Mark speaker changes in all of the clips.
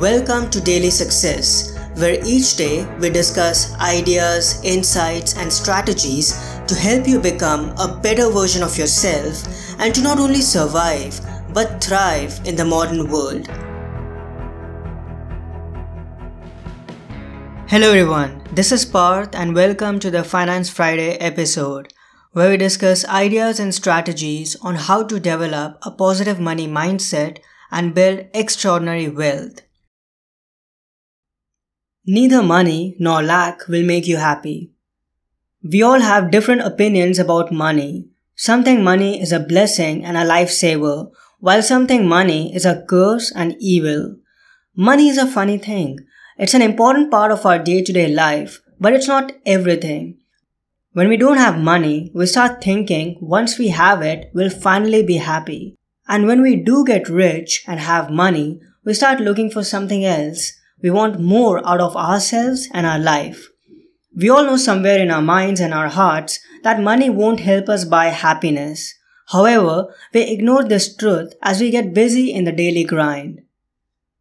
Speaker 1: Welcome to Daily Success, where each day we discuss ideas, insights, and strategies to help you become a better version of yourself and to not only survive but thrive in the modern world. Hello, everyone. This is Parth, and welcome to the Finance Friday episode, where we discuss ideas and strategies on how to develop a positive money mindset and build extraordinary wealth. Neither money nor lack will make you happy. We all have different opinions about money. Something money is a blessing and a lifesaver, while something money is a curse and evil. Money is a funny thing. It's an important part of our day to day life, but it's not everything. When we don't have money, we start thinking once we have it, we'll finally be happy. And when we do get rich and have money, we start looking for something else. We want more out of ourselves and our life. We all know somewhere in our minds and our hearts that money won't help us buy happiness. However, we ignore this truth as we get busy in the daily grind.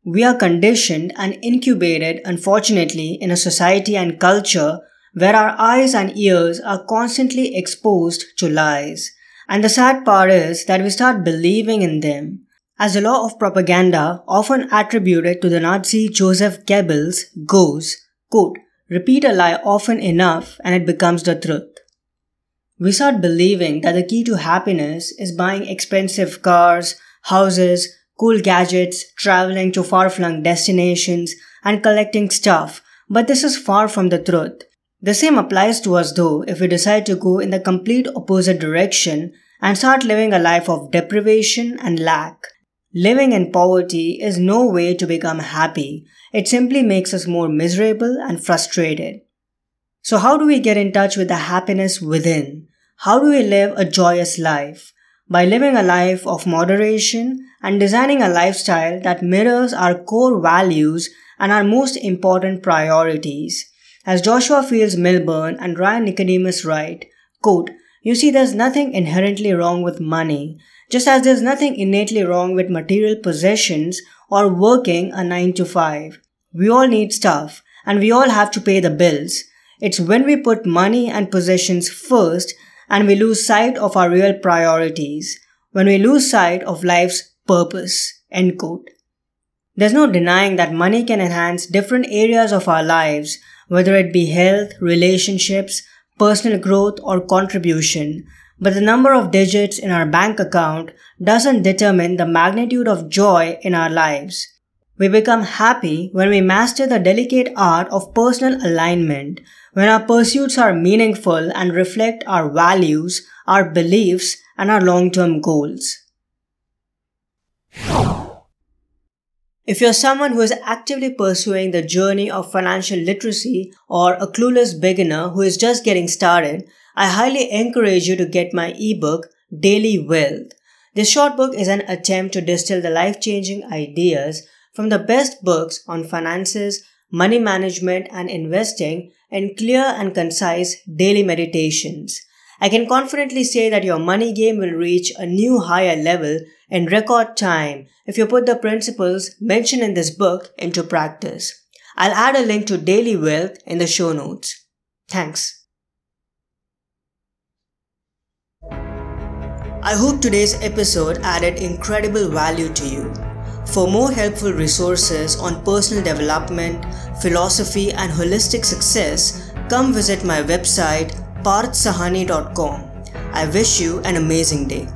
Speaker 1: We are conditioned and incubated, unfortunately, in a society and culture where our eyes and ears are constantly exposed to lies. And the sad part is that we start believing in them. As the law of propaganda, often attributed to the Nazi Joseph Goebbels, goes, quote, repeat a lie often enough and it becomes the truth. We start believing that the key to happiness is buying expensive cars, houses, cool gadgets, traveling to far flung destinations, and collecting stuff, but this is far from the truth. The same applies to us though if we decide to go in the complete opposite direction and start living a life of deprivation and lack. Living in poverty is no way to become happy. It simply makes us more miserable and frustrated. So how do we get in touch with the happiness within? How do we live a joyous life? By living a life of moderation and designing a lifestyle that mirrors our core values and our most important priorities. As Joshua Fields Millburn and Ryan Nicodemus write, quote, you see, there's nothing inherently wrong with money, just as there's nothing innately wrong with material possessions or working a 9 to 5. We all need stuff, and we all have to pay the bills. It's when we put money and possessions first and we lose sight of our real priorities, when we lose sight of life's purpose. End quote. There's no denying that money can enhance different areas of our lives, whether it be health, relationships, personal growth, or contribution. But the number of digits in our bank account doesn't determine the magnitude of joy in our lives. We become happy when we master the delicate art of personal alignment, when our pursuits are meaningful and reflect our values, our beliefs, and our long-term goals. If you're someone who is actively pursuing the journey of financial literacy or a clueless beginner who is just getting started, I highly encourage you to get my ebook, Daily Wealth. This short book is an attempt to distill the life changing ideas from the best books on finances, money management, and investing in clear and concise daily meditations. I can confidently say that your money game will reach a new higher level in record time if you put the principles mentioned in this book into practice. I'll add a link to Daily Wealth in the show notes. Thanks. I hope today's episode added incredible value to you. For more helpful resources on personal development, philosophy, and holistic success, come visit my website parthsahani.com. I wish you an amazing day.